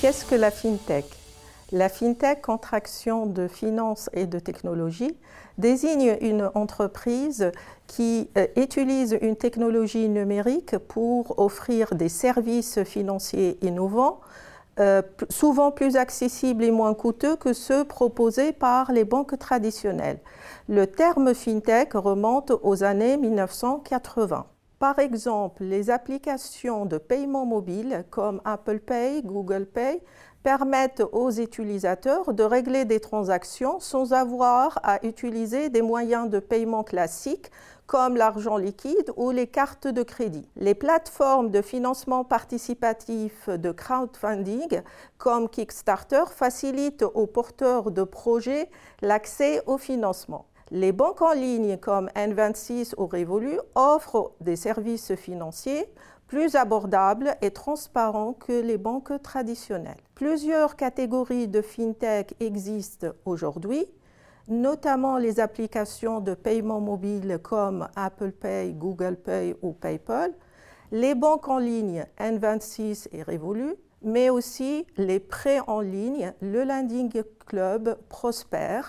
Qu'est-ce que la FinTech? La FinTech, contraction de finance et de technologie, désigne une entreprise qui euh, utilise une technologie numérique pour offrir des services financiers innovants, euh, souvent plus accessibles et moins coûteux que ceux proposés par les banques traditionnelles. Le terme FinTech remonte aux années 1980. Par exemple, les applications de paiement mobile comme Apple Pay, Google Pay permettent aux utilisateurs de régler des transactions sans avoir à utiliser des moyens de paiement classiques comme l'argent liquide ou les cartes de crédit. Les plateformes de financement participatif de crowdfunding comme Kickstarter facilitent aux porteurs de projets l'accès au financement. Les banques en ligne comme N26 ou Revolut offrent des services financiers plus abordables et transparents que les banques traditionnelles. Plusieurs catégories de fintech existent aujourd'hui, notamment les applications de paiement mobile comme Apple Pay, Google Pay ou PayPal, les banques en ligne N26 et Revolut, mais aussi les prêts en ligne, le Landing Club Prosper,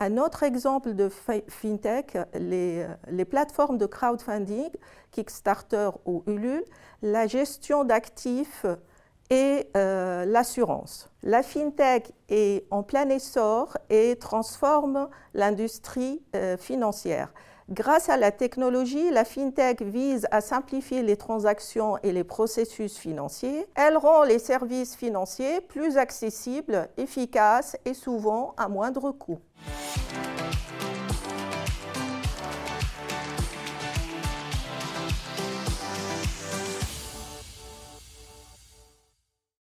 un autre exemple de fintech, les, plateformes de crowdfunding, Kickstarter ou Ulule, la gestion d'actifs et euh, l'assurance. La fintech est en plein essor et transforme l'industrie euh, financière. Grâce à la technologie, la fintech vise à simplifier les transactions et les processus financiers. Elle rend les services financiers plus accessibles, efficaces et souvent à moindre coût.